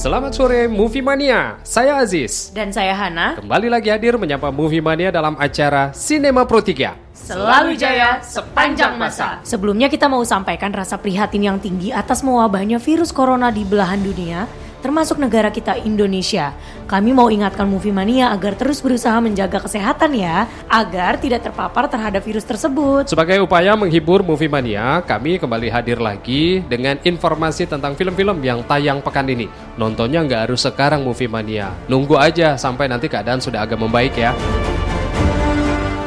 Selamat sore Movie Mania, saya Aziz. Dan saya Hana. Kembali lagi hadir menyapa Movie Mania dalam acara Cinema Pro 3. Selalu jaya sepanjang masa. Sebelumnya kita mau sampaikan rasa prihatin yang tinggi atas mewabahnya virus corona di belahan dunia, termasuk negara kita Indonesia. Kami mau ingatkan Movie Mania agar terus berusaha menjaga kesehatan ya, agar tidak terpapar terhadap virus tersebut. Sebagai upaya menghibur Movie Mania, kami kembali hadir lagi dengan informasi tentang film-film yang tayang pekan ini. Nontonnya nggak harus sekarang Movie Mania, nunggu aja sampai nanti keadaan sudah agak membaik ya.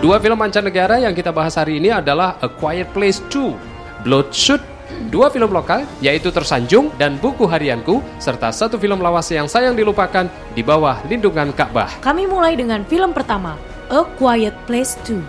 Dua film mancanegara yang kita bahas hari ini adalah A Quiet Place 2, Bloodshot, dua film lokal yaitu Tersanjung dan Buku Harianku, serta satu film lawas yang sayang dilupakan di bawah lindungan Ka'bah. Kami mulai dengan film pertama, A Quiet Place 2.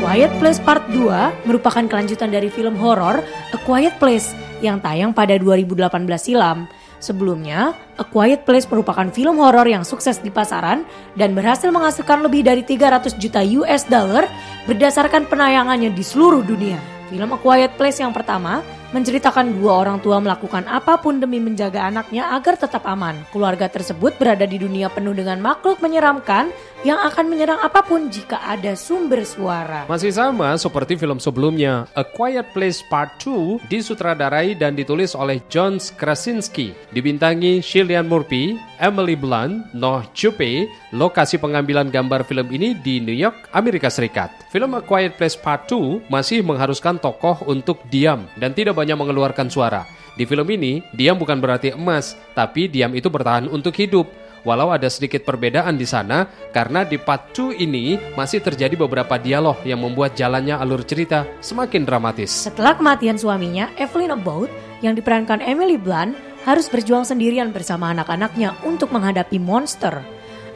Quiet Place Part 2 merupakan kelanjutan dari film horor A Quiet Place yang tayang pada 2018 silam. Sebelumnya, A Quiet Place merupakan film horor yang sukses di pasaran dan berhasil menghasilkan lebih dari 300 juta US dollar berdasarkan penayangannya di seluruh dunia. Film A Quiet Place yang pertama menceritakan dua orang tua melakukan apa pun demi menjaga anaknya agar tetap aman. Keluarga tersebut berada di dunia penuh dengan makhluk menyeramkan yang akan menyerang apa pun jika ada sumber suara. Masih sama seperti film sebelumnya, A Quiet Place Part 2 disutradarai dan ditulis oleh John Krasinski, dibintangi Cillian Murphy, Emily Blunt, Noh Chupe. Lokasi pengambilan gambar film ini di New York, Amerika Serikat. Film A Quiet Place Part 2 masih mengharuskan tokoh untuk diam dan tidak banyak mengeluarkan suara. Di film ini, diam bukan berarti emas, tapi diam itu bertahan untuk hidup. Walau ada sedikit perbedaan di sana, karena di part 2 ini masih terjadi beberapa dialog yang membuat jalannya alur cerita semakin dramatis. Setelah kematian suaminya, Evelyn Abbott, yang diperankan Emily Blunt, harus berjuang sendirian bersama anak-anaknya untuk menghadapi monster.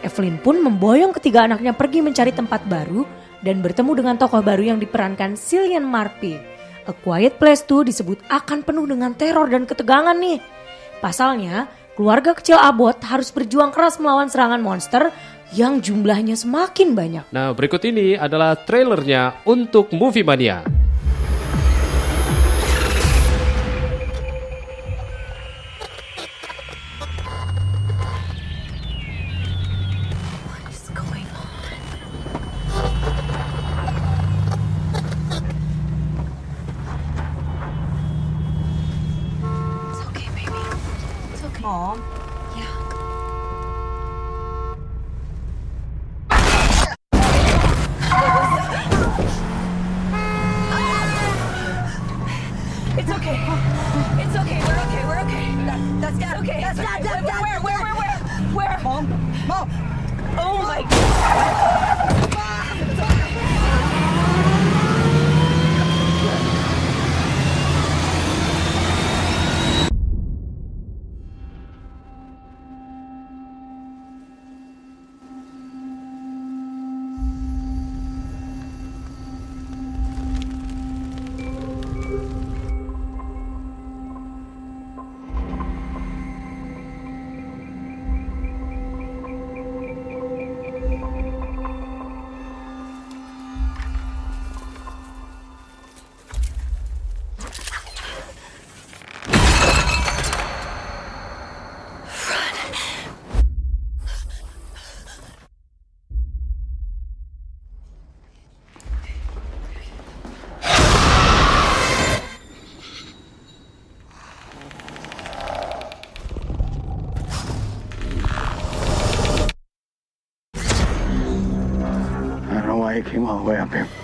Evelyn pun memboyong ketiga anaknya pergi mencari tempat baru dan bertemu dengan tokoh baru yang diperankan Cillian Murphy. A Quiet Place 2 disebut akan penuh dengan teror dan ketegangan nih. Pasalnya, keluarga kecil Abbott harus berjuang keras melawan serangan monster yang jumlahnya semakin banyak. Nah, berikut ini adalah trailernya untuk Movie Mania. All the way up here.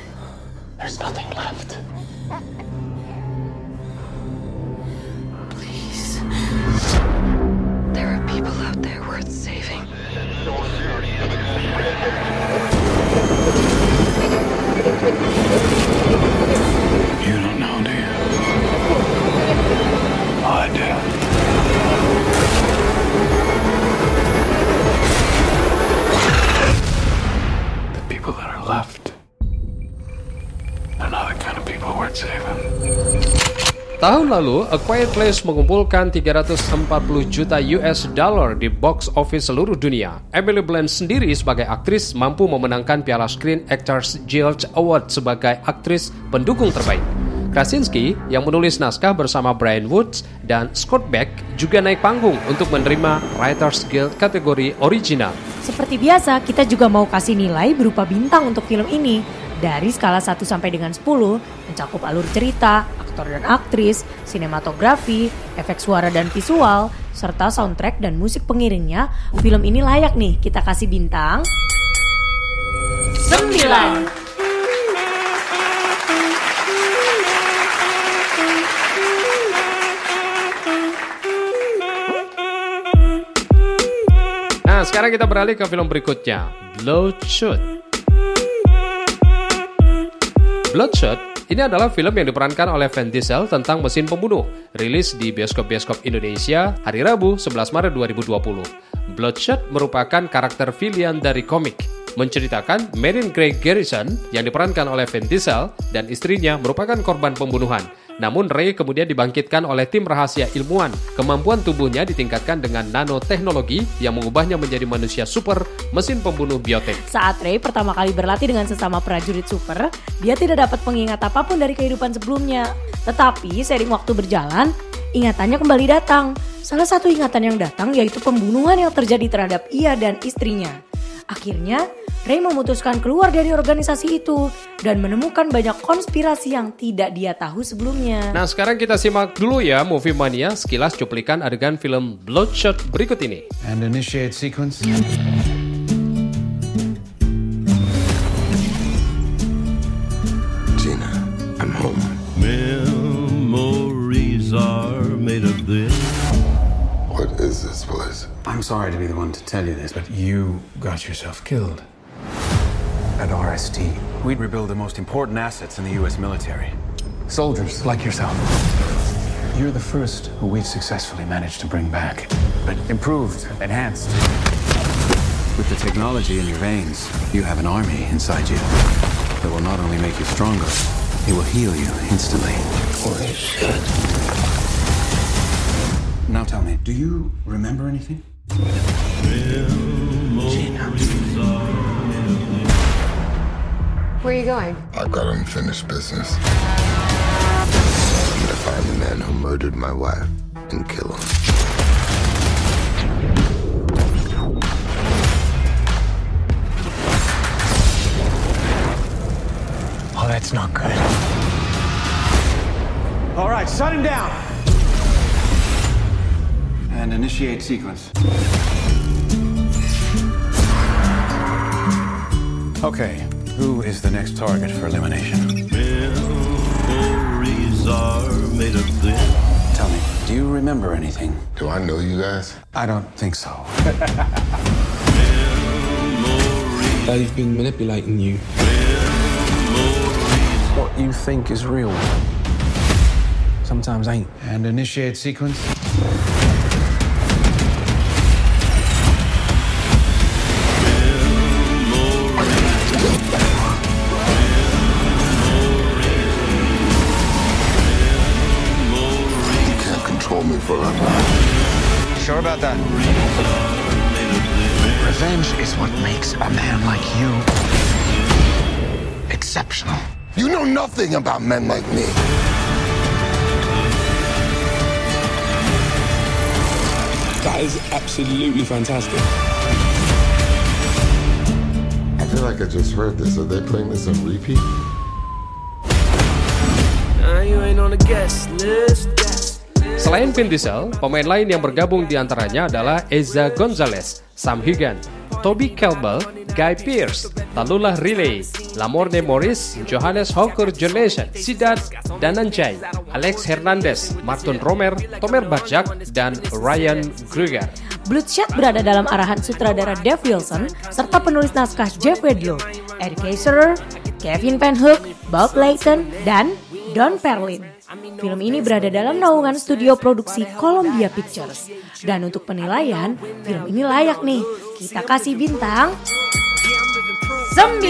Tahun lalu, A Quiet Place mengumpulkan 340 juta US dollar di box office seluruh dunia. Emily Blunt sendiri sebagai aktris mampu memenangkan piala Screen Actors Guild Award sebagai aktris pendukung terbaik. Krasinski yang menulis naskah bersama Brian Woods dan Scott Beck juga naik panggung untuk menerima Writers Guild kategori original. Seperti biasa, kita juga mau kasih nilai berupa bintang untuk film ini. Dari skala 1 sampai dengan 10, mencakup alur cerita, aktor dan aktris, sinematografi, efek suara dan visual, serta soundtrack dan musik pengiringnya, film ini layak nih kita kasih bintang 9. Nah, sekarang kita beralih ke film berikutnya, Bloodshot. Bloodshot ini adalah film yang diperankan oleh Vin Diesel tentang mesin pembunuh, rilis di bioskop-bioskop Indonesia hari Rabu 11 Maret 2020. Bloodshot merupakan karakter villain dari komik, menceritakan Marin Grey Garrison yang diperankan oleh Vin Diesel dan istrinya merupakan korban pembunuhan. Namun Ray kemudian dibangkitkan oleh tim rahasia ilmuwan. Kemampuan tubuhnya ditingkatkan dengan nanoteknologi yang mengubahnya menjadi manusia super mesin pembunuh biotek. Saat Ray pertama kali berlatih dengan sesama prajurit super, dia tidak dapat pengingat apa pun dari kehidupan sebelumnya. Tetapi sering waktu berjalan, ingatannya kembali datang. Salah satu ingatan yang datang yaitu pembunuhan yang terjadi terhadap ia dan istrinya. Akhirnya, Ray memutuskan keluar dari organisasi itu dan menemukan banyak konspirasi yang tidak dia tahu sebelumnya. Nah sekarang kita simak dulu ya Movie Mania sekilas cuplikan adegan film Bloodshot berikut ini. And initiate sequence. Sorry to be the one to tell you this, but you got yourself killed. At RST, we rebuild the most important assets in the U.S. military. Soldiers like yourself. You're the first who we've successfully managed to bring back, but improved, enhanced. With the technology in your veins, you have an army inside you that will not only make you stronger, it will heal you instantly. Holy shit. Now tell me, do you remember anything? Where are you going? I've got unfinished business. I'm gonna find the man who murdered my wife and kill him. Oh, that's not good. All right, shut him down. And initiate sequence. Okay, who is the next target for elimination? Memories are made of this. Tell me, do you remember anything? Do I know you guys? I don't think so. They've been manipulating you. What you think is real sometimes ain't. And initiate sequence. Control me. Sure about that? Revenge is what makes a man like you exceptional. You know nothing about men like me. That is absolutely fantastic. I feel like I just heard this. Are they playing this on repeat? Selain Vin Diesel, pemain lain yang bergabung di antaranya adalah Eza Gonzalez, Sam Higan, Toby Kelbel, Guy Pearce, Talulah Riley, Lamorne Morris, Johannes Hawker Jonation, Sidat Dananjay, Alex Hernandez, Martin Romer, Tomer Bajak, dan Ryan Kruger. Bloodshot berada dalam arahan sutradara Dave Wilson serta penulis naskah Jeff Wedlow, Eric Kaiserer, Kevin Van Hook, Bob Layton, dan Don Perlin. Film ini berada dalam naungan studio produksi Columbia Pictures. Dan untuk penilaian, film ini layak nih. Kita kasih bintang 9.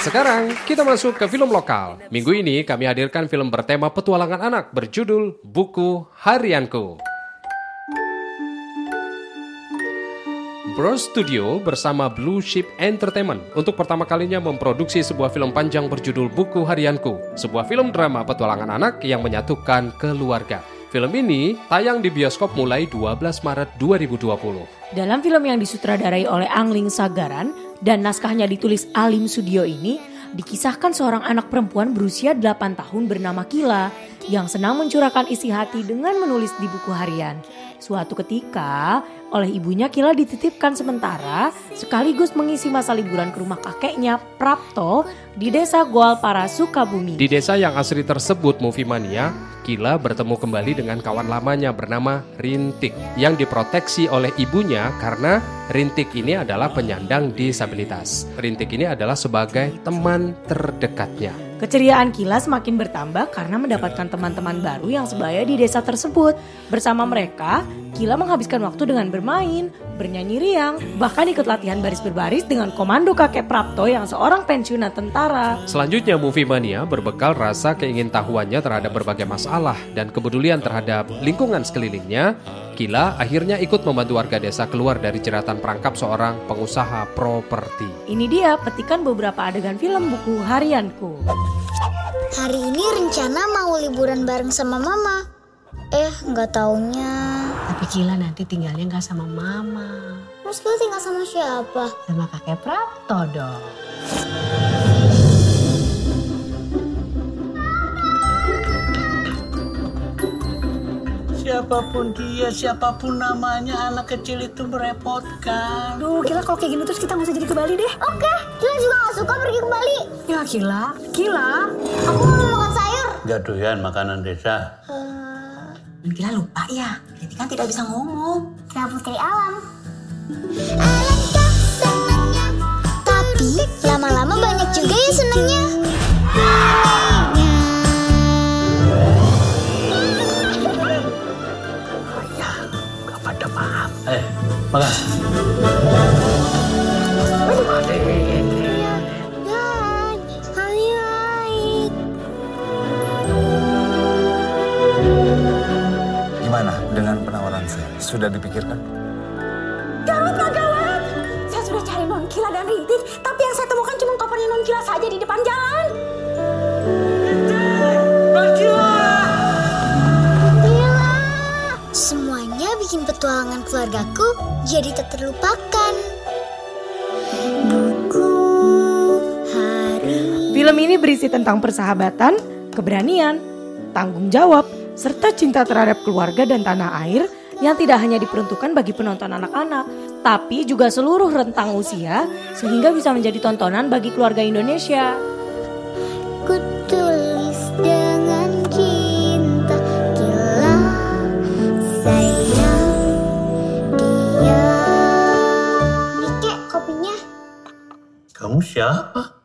Sekarang kita masuk ke film lokal. Minggu ini kami hadirkan film bertema petualangan anak berjudul Buku Harianku. Bros Studio bersama Blue Ship Entertainment untuk pertama kalinya memproduksi sebuah film panjang berjudul Buku Harianku, sebuah film drama petualangan anak yang menyatukan keluarga. Film ini tayang di bioskop mulai 12 Maret 2020. Dalam film yang disutradarai oleh Angling Sagaran dan naskahnya ditulis Alim Sudio ini, dikisahkan seorang anak perempuan berusia 8 tahun bernama Kila yang senang mencurahkan isi hati dengan menulis di buku harian. Suatu ketika, oleh ibunya Kila dititipkan sementara sekaligus mengisi masa liburan ke rumah kakeknya Prapto di desa Goalpara, Sukabumi. Di desa yang asri tersebut Movie Mania, Kila bertemu kembali dengan kawan lamanya bernama Rintik yang diproteksi oleh ibunya karena Rintik ini adalah penyandang disabilitas. Rintik ini adalah sebagai teman terdekatnya. Keceriaan Kila semakin bertambah karena mendapatkan teman-teman baru yang sebaya di desa tersebut. Bersama mereka, Kila menghabiskan waktu dengan bermain, bernyanyi riang, bahkan ikut latihan baris berbaris dengan komando kakek Prapto yang seorang pensiunan tentara. Selanjutnya Movie Mania berbekal rasa keingintahuannya terhadap berbagai masalah dan kepedulian terhadap lingkungan sekelilingnya, Kila akhirnya ikut membantu warga desa keluar dari jeratan perangkap seorang pengusaha properti. Ini dia petikan beberapa adegan film buku harianku. Hari ini rencana mau liburan bareng sama mama. Eh, nggak taunya. Tapi Kila nanti tinggalnya nggak sama mama. Terus gue tinggal sama siapa? Sama kakek Prapto dong. Siapa pun dia, siapa pun namanya, anak kecil itu merepotkan. Duh, Kila kalau kayak gini terus kita nggak usah jadi ke Bali deh. Oke, Kila juga gak suka pergi ke Bali. Ya Kila, Kila. Aku mau makan sayur. Gak doyan makanan desa. Dan Kila lupa ya, jadi kan tidak bisa ngomong. Kila putri alam. Alangkah senangnya. Tapi lama-lama banyak juga ya senangnya. Hai. Gimana dengan penawaran saya? Sudah dipikirkan? Gawat gak gawat? Saya sudah cari Non Kila dan Rintik, tapi yang saya temukan cuma kopernya Non Kila saja di depan jalan. Petualangan keluargaku jadi tak terlupakan. Buku hari. Film ini berisi tentang persahabatan, keberanian, tanggung jawab, serta cinta terhadap keluarga dan tanah air yang tidak hanya diperuntukkan bagi penonton anak-anak, tapi juga seluruh rentang usia sehingga bisa menjadi tontonan bagi keluarga Indonesia. Kamu siapa?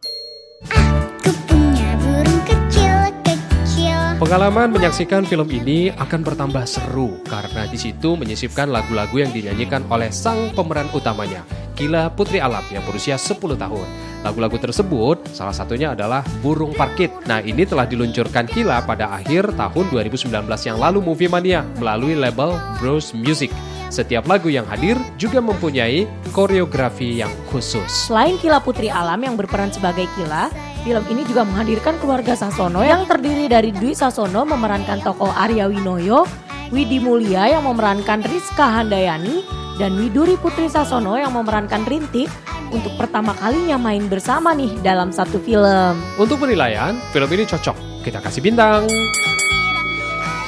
Ku punya burung kecil-kecil Pengalaman menyaksikan film ini akan bertambah seru karena di situ menyisipkan lagu-lagu yang dinyanyikan oleh sang pemeran utamanya, Kila Putri Alam yang berusia 10 tahun. Lagu-lagu tersebut salah satunya adalah Burung Parkit. Nah ini telah diluncurkan Kila pada akhir tahun 2019 yang lalu Movie Mania melalui label Bros Music. Setiap lagu yang hadir juga mempunyai koreografi yang khusus. Selain Kila Putri Alam yang berperan sebagai Kila, film ini juga menghadirkan keluarga Sasono yang terdiri dari Dwi Sasono memerankan tokoh Arya Winoyo, Widi Mulia yang memerankan Rizka Handayani, dan Widuri Putri Sasono yang memerankan Rintik untuk pertama kalinya main bersama nih dalam satu film. Untuk penilaian, film ini cocok. Kita kasih bintang.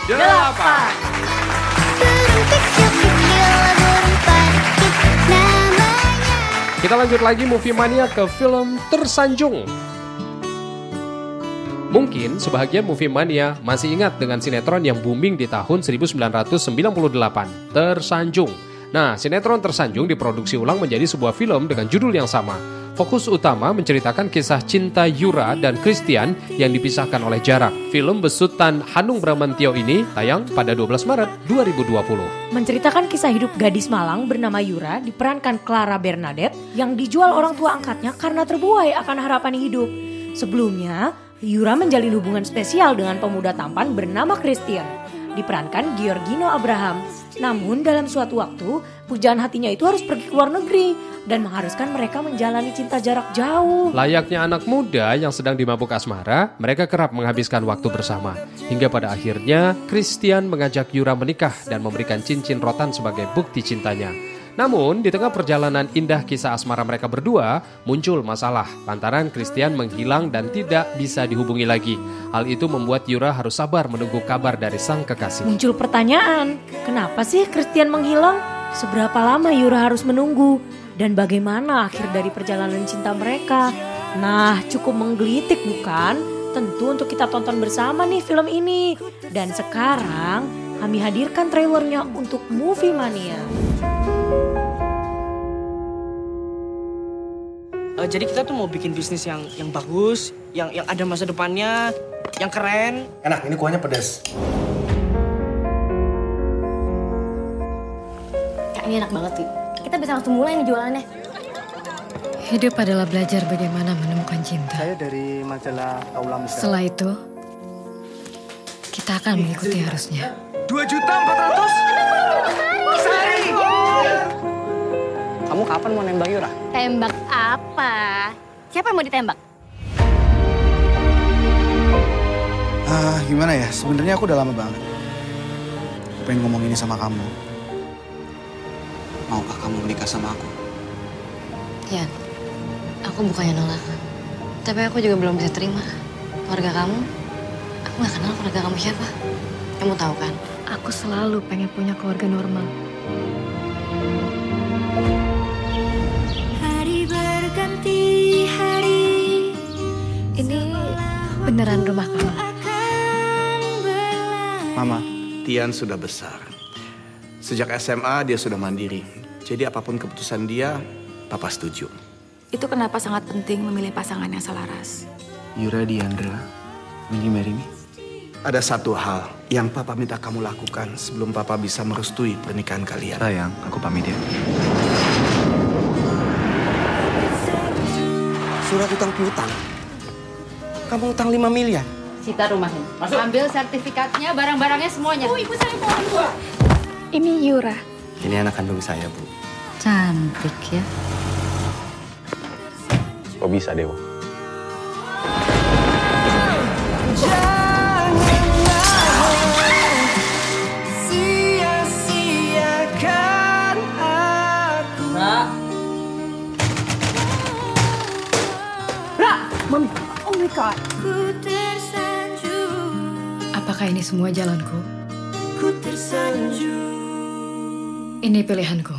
delapan. Kita lanjut lagi movie mania ke film Tersanjung. Mungkin sebagian movie mania masih ingat dengan sinetron yang booming di tahun 1998, Tersanjung. Nah, sinetron Tersanjung diproduksi ulang menjadi sebuah film dengan judul yang sama. Fokus utama menceritakan kisah cinta Yura dan Christian yang dipisahkan oleh jarak. Film besutan Hanung Bramantio ini tayang pada 12 Maret 2020. Menceritakan kisah hidup gadis Malang bernama Yura diperankan Clara Bernadette yang dijual orang tua angkatnya karena terbuai akan harapan hidup. Sebelumnya, Yura menjalin hubungan spesial dengan pemuda tampan bernama Christian. Diperankan Giorgino Abraham. Namun dalam suatu waktu, pujaan hatinya itu harus pergi ke luar negeri dan mengharuskan mereka menjalani cinta jarak jauh. Layaknya anak muda yang sedang dimabuk asmara, mereka kerap menghabiskan waktu bersama. Hingga pada akhirnya, Christian mengajak Yura menikah dan memberikan cincin rotan sebagai bukti cintanya. Namun, di tengah perjalanan indah kisah asmara mereka berdua, muncul masalah lantaran Christian menghilang dan tidak bisa dihubungi lagi. Hal itu membuat Yura harus sabar menunggu kabar dari sang kekasih. Muncul pertanyaan, kenapa sih Christian menghilang? Seberapa lama Yura harus menunggu? Dan bagaimana akhir dari perjalanan cinta mereka? Nah, cukup menggelitik bukan? Tentu untuk kita tonton bersama nih film ini. Dan sekarang kami hadirkan trailernya untuk Movie Mania. Eh, jadi kita tuh mau bikin bisnis yang yang bagus, yang yang ada masa depannya, yang keren. Enak, ini kuahnya pedas. Kak, ini enak banget sih. Kita bisa langsung mulai nih jualannya. Hidup adalah belajar bagaimana menemukan cinta. Saya dari majalah Kaula Muda. Setelah itu, kita akan mengikuti arusnya. Dua juta empat ratus? Sehari! Kamu kapan mau nembak Yura? Tembak apa? Siapa yang mau ditembak? Ah, gimana ya? Sebenarnya aku udah lama banget. Aku pengen ngomong ini sama kamu. Maukah kamu menikah sama aku? Ya, aku bukannya nolak. Tapi aku juga belum bisa terima. Keluarga kamu, aku gak kenal keluarga kamu siapa. Kamu tahu kan, aku selalu pengen punya keluarga normal. Tian sudah besar. Sejak SMA dia sudah mandiri. Jadi apa pun keputusan dia, Papa setuju. Itu kenapa sangat penting memilih pasangan yang selaras. Yura Diandra, will you marry me? Ada satu hal yang Papa minta kamu lakukan sebelum Papa bisa merestui pernikahan kalian. Sayang, aku pamit ya. Surat utang piutang. Kamu utang 5 miliar. Cita rumahnya. Ambil sertifikatnya, barang-barangnya semuanya. Oh, ibu saya mohon, Bu. Ini Yura. Ini anak kandung saya, Bu. Cantik ya. Kok bisa, Dewa? Sia-siakan aku. Ra. Ra, Mami. Oh my God. Apakah ini semua jalanku? Ku tersanjung. Ini pilihanku.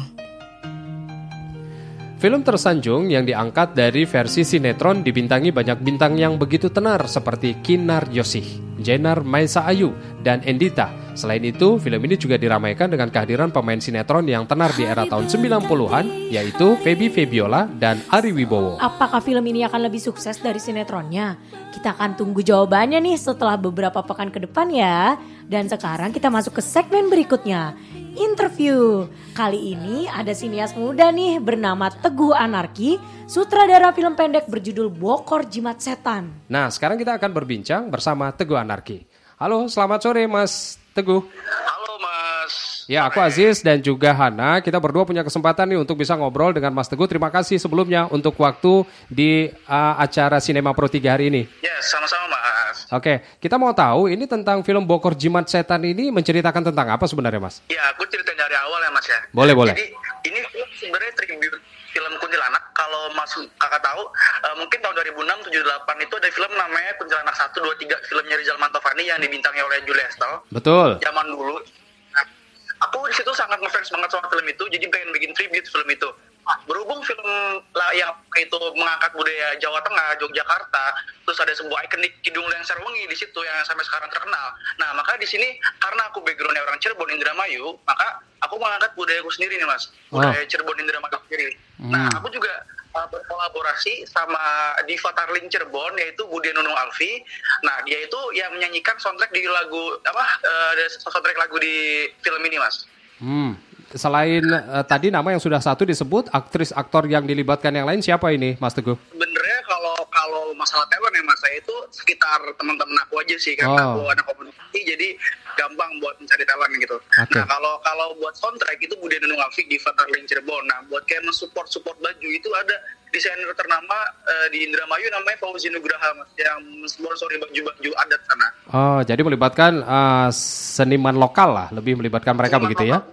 Film Tersanjung yang diangkat dari versi sinetron dibintangi banyak bintang yang begitu tenar seperti Kinar Yosih, Jenar Maisa Ayu, dan Endita. Selain itu, film ini juga diramaikan dengan kehadiran pemain sinetron yang tenar di era tahun 90-an, yaitu Feby Febiola dan Ari Wibowo. Apakah film ini akan lebih sukses dari sinetronnya? Kita akan tunggu jawabannya nih setelah beberapa pekan ke depan ya. Dan sekarang kita masuk ke segmen berikutnya. Interview. Kali ini ada sinias muda nih bernama Teguh Anarki, sutradara film pendek berjudul Bokor Jimat Setan. Nah, sekarang kita akan berbincang bersama Teguh Anarki. Halo, selamat sore Mas Teguh. Halo Mas. Ya, aku Aziz dan juga Hana. Kita berdua punya kesempatan nih untuk bisa ngobrol dengan Mas Teguh. Terima kasih sebelumnya untuk waktu di uh, acara Sinema Pro 3 hari ini. Ya, sama-sama Mas. Oke, kita mau tahu ini tentang film Bokor Jimat Setan ini menceritakan tentang apa sebenarnya, Mas? Ya, aku ceritain dari awal ya Mas ya. Boleh, boleh. Jadi ini sebenarnya tribute film Kuntilanak. Kalau Mas kakak tahu, eh, mungkin tahun 2006, 78 itu ada film namanya Kuntilanak 1, 2, 3. Filmnya Rizal Mantovani yang dibintangi oleh Julia Estelle. Betul. Zaman dulu. Nah, aku di situ sangat ngefans banget sama film itu, jadi pengen bikin tribute film itu. Nah, berhubung film lah yang itu mengangkat budaya Jawa Tengah, Yogyakarta, terus ada sebuah ikonik Kidung Lengser Wengi di situ yang sampai sekarang terkenal. Nah, maka di sini karena aku backgroundnya orang Cirebon Indramayu, maka aku mengangkat budayaku sendiri nih mas, budaya Cirebon Indramayu sendiri. Nah, aku juga uh, berkolaborasi sama Diva Tarling Cirebon yaitu Budi Nunung Alfi. Nah, dia itu yang menyanyikan soundtrack di lagu apa uh, soundtrack lagu di film ini mas. Hmm. Selain uh, tadi nama yang sudah satu disebut, aktris aktor yang dilibatkan yang lain siapa ini, Mas Teguh? Mas masalah talent ya mas saya itu sekitar teman-teman aku aja sih karena Oh. aku anak komunikasi jadi gampang buat mencari talent gitu. Oke. Nah kalau kalau buat soundtrack itu Budi Nunung Afik di Fatarling Cirebon. Nah buat kayak support support baju itu ada desainer ternama eh, di Indramayu namanya Fauzi Nugraha mas yang sponsori baju-baju adat sana. Oh, jadi melibatkan eh, seniman lokal lah, lebih melibatkan mereka begitu ya?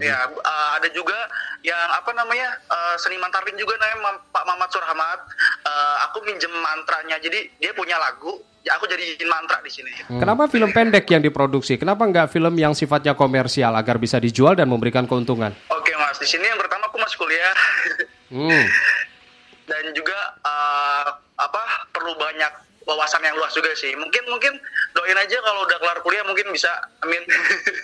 Ya, uh, ada juga yang apa namanya uh, seniman tarling juga namanya Mam- Pak Mamat Surahmat. Uh, aku minjem mantranya, jadi dia punya lagu, ya aku jadiin mantra di sini. Kenapa film pendek yang diproduksi? Kenapa nggak film yang sifatnya komersial agar bisa dijual dan memberikan keuntungan? Oke mas, di sini yang pertama aku masih kuliah Hmm. dan juga uh, apa perlu banyak wawasan yang luas juga sih. Mungkin mungkin doain aja kalau udah kelar kuliah mungkin bisa, amin.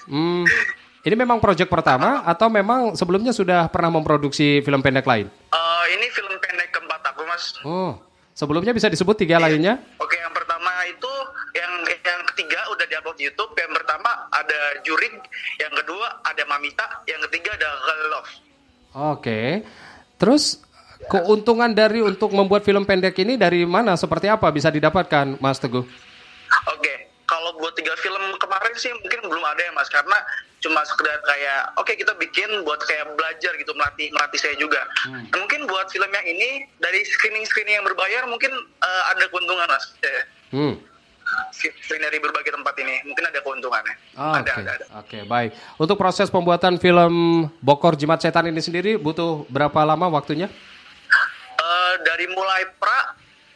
Hmm. Ini memang proyek pertama atau memang sebelumnya sudah pernah memproduksi film pendek lain? Uh, ini film pendek keempat aku mas. Oh, sebelumnya bisa disebut tiga lainnya? Oke, yang pertama itu yang yang ketiga udah diupload di YouTube. Yang pertama ada Jurig, yang kedua ada Mamita, yang ketiga ada Girl Love. Oke. Terus keuntungan dari untuk membuat film pendek ini dari mana? Seperti apa bisa didapatkan, Mas Teguh? Oke, kalau buat tiga film kemarin sih mungkin belum ada ya Mas, karena cuma sekedar kayak oke kita bikin buat kayak belajar gitu melatih melatih saya juga. Dan mungkin buat film yang ini dari screening screening yang berbayar mungkin eh, ada keuntungan Mas. Hmm. screening dari berbagai tempat ini mungkin ada keuntungannya. Ah, ada, Oke, ada, ada. oke, baik. Untuk proses pembuatan film Bokor Jimat Setan ini sendiri butuh berapa lama waktunya? Eh, dari mulai pra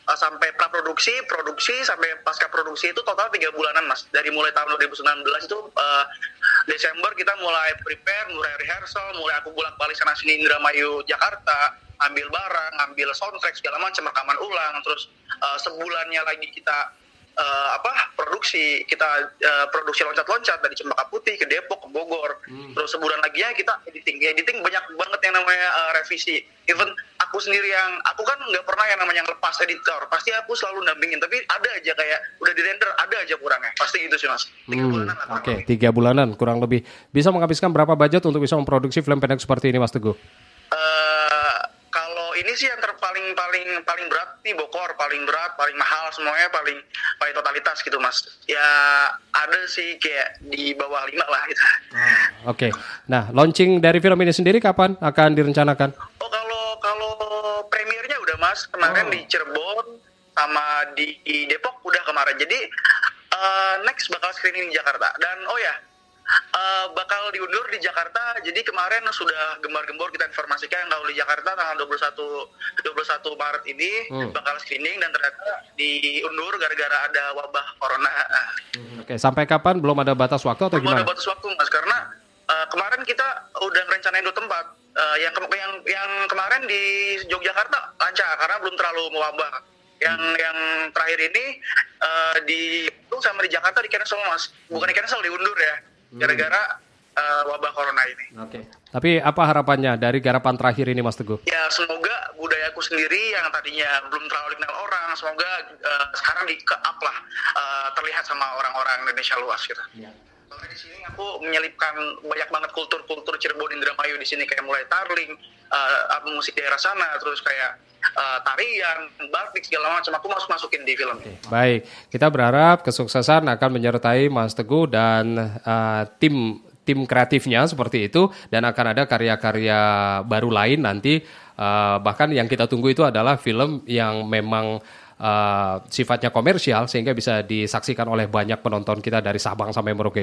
eh, sampai pra produksi, produksi sampai pasca produksi itu total tiga bulanan mas. Dari mulai tahun 2019 itu eh, Desember kita mulai prepare, mulai rehearsal, mulai aku bolak balik sana sini Indramayu Jakarta, ambil barang, ambil soundtrack segala macam rekaman ulang, terus eh, sebulannya lagi kita eh, apa produksi kita eh, produksi loncat-loncat dari Cempaka Putih ke Depok ke Bogor. Terus sebulan lagi ya kita editing editing banyak banget yang namanya eh, revisi. Even aku sendiri yang aku kan nggak pernah yang namanya ngelepas editor pasti aku selalu dampingin tapi ada aja kayak udah di render ada aja kurangnya pasti gitu sih mas Hmm, Oke, tiga bulanan kurang lebih. Bisa menghabiskan berapa budget untuk bisa memproduksi film pendek seperti ini, Mas Teguh? Eh, kalau ini sih yang terpaling paling paling berat nih Bokor paling berat paling mahal semuanya paling paling totalitas gitu mas ya ada sih kayak di bawah lima lah gitu Oke. Nah, launching dari film ini sendiri kapan akan direncanakan? Oh kalau kalau premiernya udah mas kemarin di Cirebon sama di, di Depok udah kemarin. Jadi eh, next bakal screening di Jakarta dan oh ya eh, bakal diundur di Jakarta. Jadi kemarin sudah gembar-gembor kita informasikan kalau di Jakarta tanggal 21 21 Maret ini Hmm. bakal screening dan ternyata diundur gara-gara ada wabah corona. Oke, sampai kapan? Belum ada batas waktu atau Belum ada gimana? batas waktu mas karena uh, kemarin kita udah rencanain dua tempat. Uh, yang ke- yang yang kemarin di Yogyakarta lancar karena belum terlalu mewabah. Yang yang terakhir ini uh, di itu sama di Jakarta di cancel mas, bukan di cancel diundur ya, gara-gara uh, wabah corona ini. Oke. Tapi apa harapannya dari garapan terakhir ini, Mas Teguh? Ya semoga budayaku sendiri yang tadinya belum terlalu dikenal orang, semoga uh, sekarang di up lah uh, terlihat sama orang-orang Indonesia luas gitu. Soalnya di sini aku menyelipkan banyak banget kultur-kultur Cirebon Indramayu di sini kayak mulai tarling, uh, musik daerah sana, terus kayak uh, tarian, batik segala macam aku masuk masukin di film. ini. Baik, kita berharap kesuksesan akan menyertai Mas Teguh dan eh, tim tim kreatifnya seperti itu dan akan ada karya-karya baru lain nanti eh, bahkan yang kita tunggu itu adalah film yang memang eh, sifatnya komersial sehingga bisa disaksikan oleh banyak penonton kita dari Sabang sampai Merauke.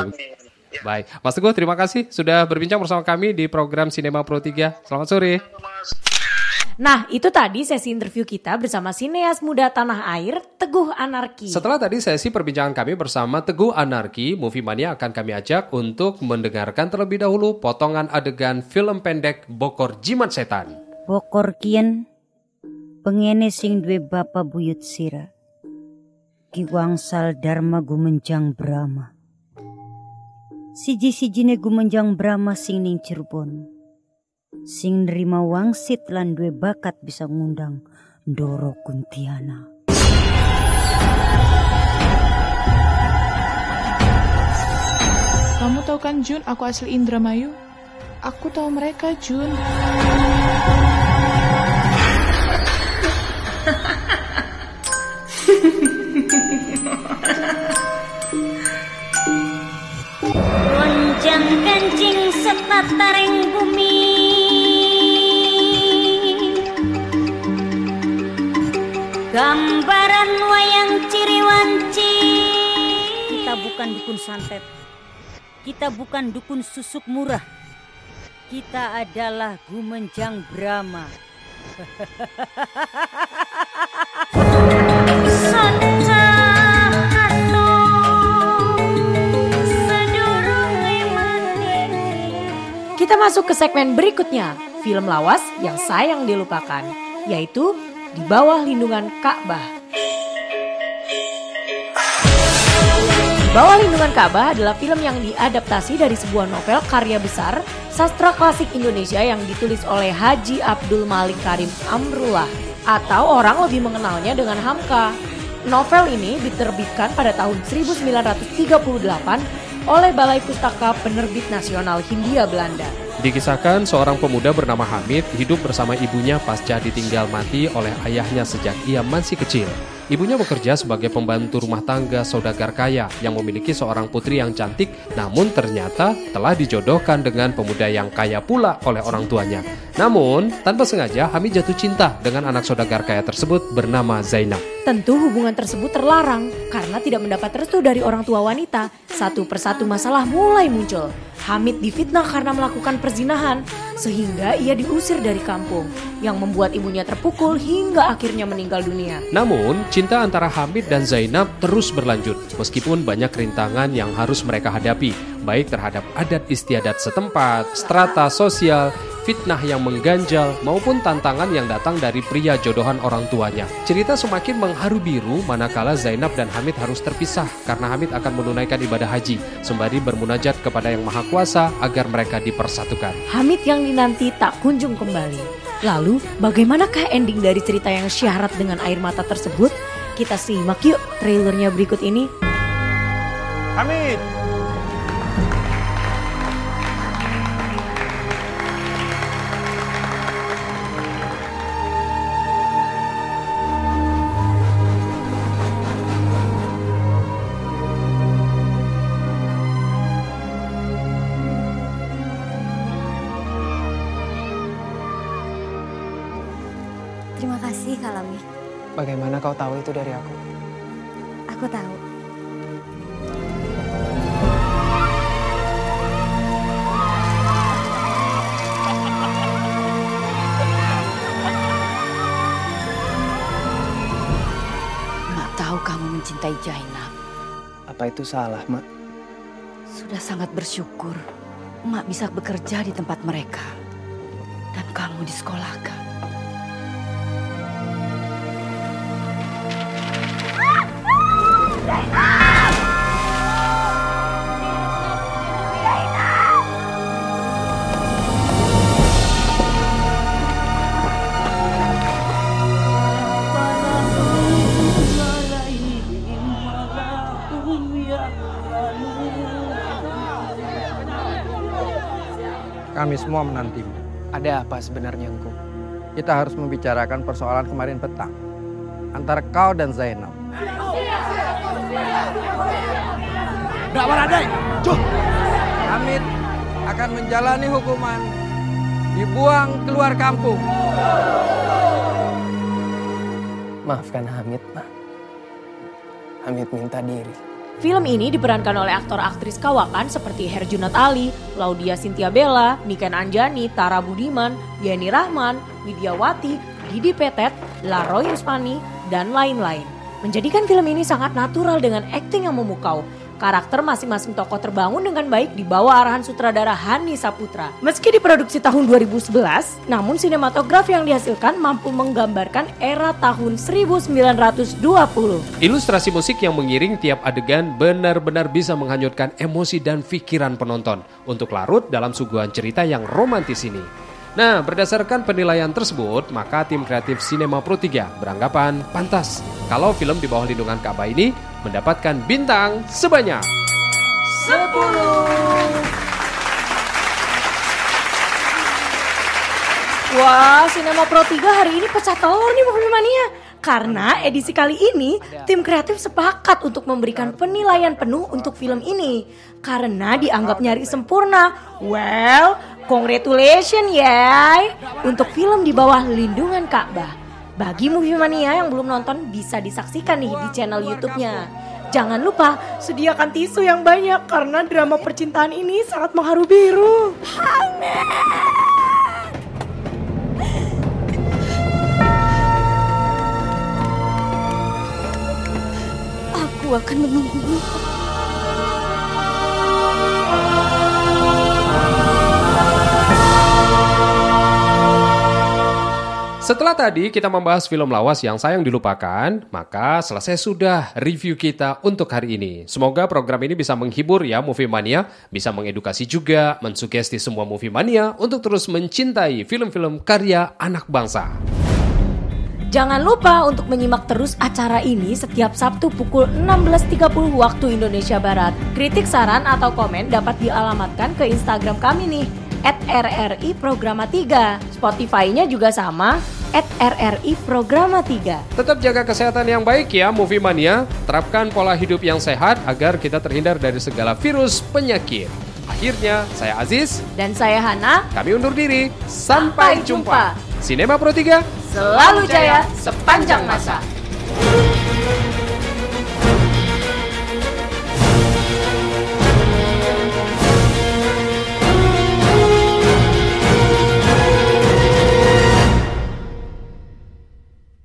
Baik, Mas Teguh terima kasih sudah berbincang bersama kami di program Sinema Pro 3. Selamat sore. Nah, itu tadi sesi interview kita bersama sineas muda tanah air, Teguh Anarki. Setelah tadi sesi perbincangan kami bersama Teguh Anarki, Movie Mania akan kami ajak untuk mendengarkan terlebih dahulu potongan adegan film pendek Bokor Jimat Setan. Bokor kian pengene sing duwe bapa buyut sira. Ki wangsal dharma gumenjang Brahma. Siji-sijine gumenjang Brahma sing ning Cirebon. Sing nerima wangsit lan duwe bakat bisa ngundang Ndoro Kuntiana. Kamu tahu kan Jun, aku asli Indramayu. Aku tahu mereka Jun. paparing bumi. Gambaran wayang ciriwanci. Kita bukan dukun santet. Kita bukan dukun susuk murah. Kita adalah Gumenjang Brahma. Santet. Kita masuk ke segmen berikutnya, film lawas yang sayang dilupakan, yaitu Di Bawah Lindungan Ka'bah. Di Bawah Lindungan Ka'bah adalah film yang diadaptasi dari sebuah novel karya besar sastra klasik Indonesia yang ditulis oleh Haji Abdul Malik Karim Amrullah atau orang lebih mengenalnya dengan Hamka. Novel ini diterbitkan pada tahun 1938 oleh Balai Pustaka Penerbit Nasional Hindia Belanda. Dikisahkan seorang pemuda bernama Hamid hidup bersama ibunya pasca ditinggal mati oleh ayahnya sejak ia masih kecil. Ibunya bekerja sebagai pembantu rumah tangga saudagar kaya yang memiliki seorang putri yang cantik namun ternyata telah dijodohkan dengan pemuda yang kaya pula oleh orang tuanya. Namun, tanpa sengaja Hamid jatuh cinta dengan anak saudagar kaya tersebut bernama Zainab. Tentu hubungan tersebut terlarang karena tidak mendapat restu dari orang tua wanita. Satu persatu masalah mulai muncul. Hamid difitnah karena melakukan perzinahan sehingga ia diusir dari kampung yang membuat ibunya terpukul hingga akhirnya meninggal dunia. Namun, cinta antara Hamid dan Zainab terus berlanjut meskipun banyak rintangan yang harus mereka hadapi, baik terhadap adat istiadat setempat, strata sosial, fitnah yang mengganjal, maupun tantangan yang datang dari pria jodohan orang tuanya. Cerita semakin mengharu biru manakala Zainab dan Hamid harus terpisah karena Hamid akan menunaikan ibadah haji, sembari bermunajat kepada Yang Maha Kuasa agar mereka dipersatukan. Hamid yang dinanti tak kunjung kembali. Lalu, bagaimanakah ending dari cerita yang syarat dengan air mata tersebut? Kita simak yuk trailernya berikut ini. Hamid, Bagaimana kau tahu itu dari aku? Aku tahu. Mak tahu kamu mencintai Jainab. Apa itu salah, Mak? Sudah sangat bersyukur Mak bisa bekerja di tempat mereka. Dan kamu disekolahkan. Semua menantimu. Ada apa sebenarnya, Engku? Kita harus membicarakan persoalan kemarin petang. Antara kau dan Zainab. Nggak Baradai! Cuh! Hamid akan menjalani hukuman dibuang keluar kampung. Maafkan Hamid, Mak. Hamid minta diri. Film ini diperankan oleh aktor-aktris kawakan seperti Herjunot Ali, Laudia Cynthia Bella, Niken Anjani, Tara Budiman, Yeni Rahman, Widiawati, Didi Petet, Laroy Uspani, dan lain-lain. Menjadikan film ini sangat natural dengan akting yang memukau. Karakter masing-masing tokoh terbangun dengan baik di bawah arahan sutradara Hani Saputra. Meski diproduksi tahun 2011, namun sinematografi yang dihasilkan mampu menggambarkan era tahun 1920. Ilustrasi musik yang mengiring tiap adegan benar-benar bisa menghanyutkan emosi dan pikiran penonton untuk larut dalam suguhan cerita yang romantis ini. Nah, berdasarkan penilaian tersebut, maka tim kreatif Cinema Pro 3 beranggapan pantas kalau film di bawah lindungan Ka'bah ini mendapatkan bintang sebanyak 10. Wah, Cinema Pro 3 hari ini pecah telur nih Movie Mania. Karena edisi kali ini tim kreatif sepakat untuk memberikan penilaian penuh untuk film ini karena dianggap nyari sempurna. Well, congratulations ya untuk film di bawah lindungan Ka'bah. Bagi Movie Mania yang belum nonton bisa disaksikan nih di channel YouTube-nya. Jangan lupa sediakan tisu yang banyak karena drama percintaan ini sangat mengharu biru. Aku akan menunggumu. Setelah tadi kita membahas film lawas yang sayang dilupakan, maka selesai sudah review kita untuk hari ini. Semoga program ini bisa menghibur ya Movie Mania, bisa mengedukasi juga, mensugesti semua Movie Mania untuk terus mencintai film-film karya anak bangsa. Jangan lupa untuk menyimak terus acara ini setiap Sabtu pukul 16.30 waktu Indonesia Barat. Kritik saran atau komen dapat dialamatkan ke Instagram kami nih, at RRI Programa 3. Spotify-nya juga sama, at RRI Programa 3. Tetap jaga kesehatan yang baik ya Movie Mania. Terapkan pola hidup yang sehat agar kita terhindar dari segala virus penyakit. Akhirnya, saya Aziz. Dan saya Hana. Kami undur diri. Sampai, Sampai jumpa. Sinema Pro 3. Selalu jaya sepanjang masa.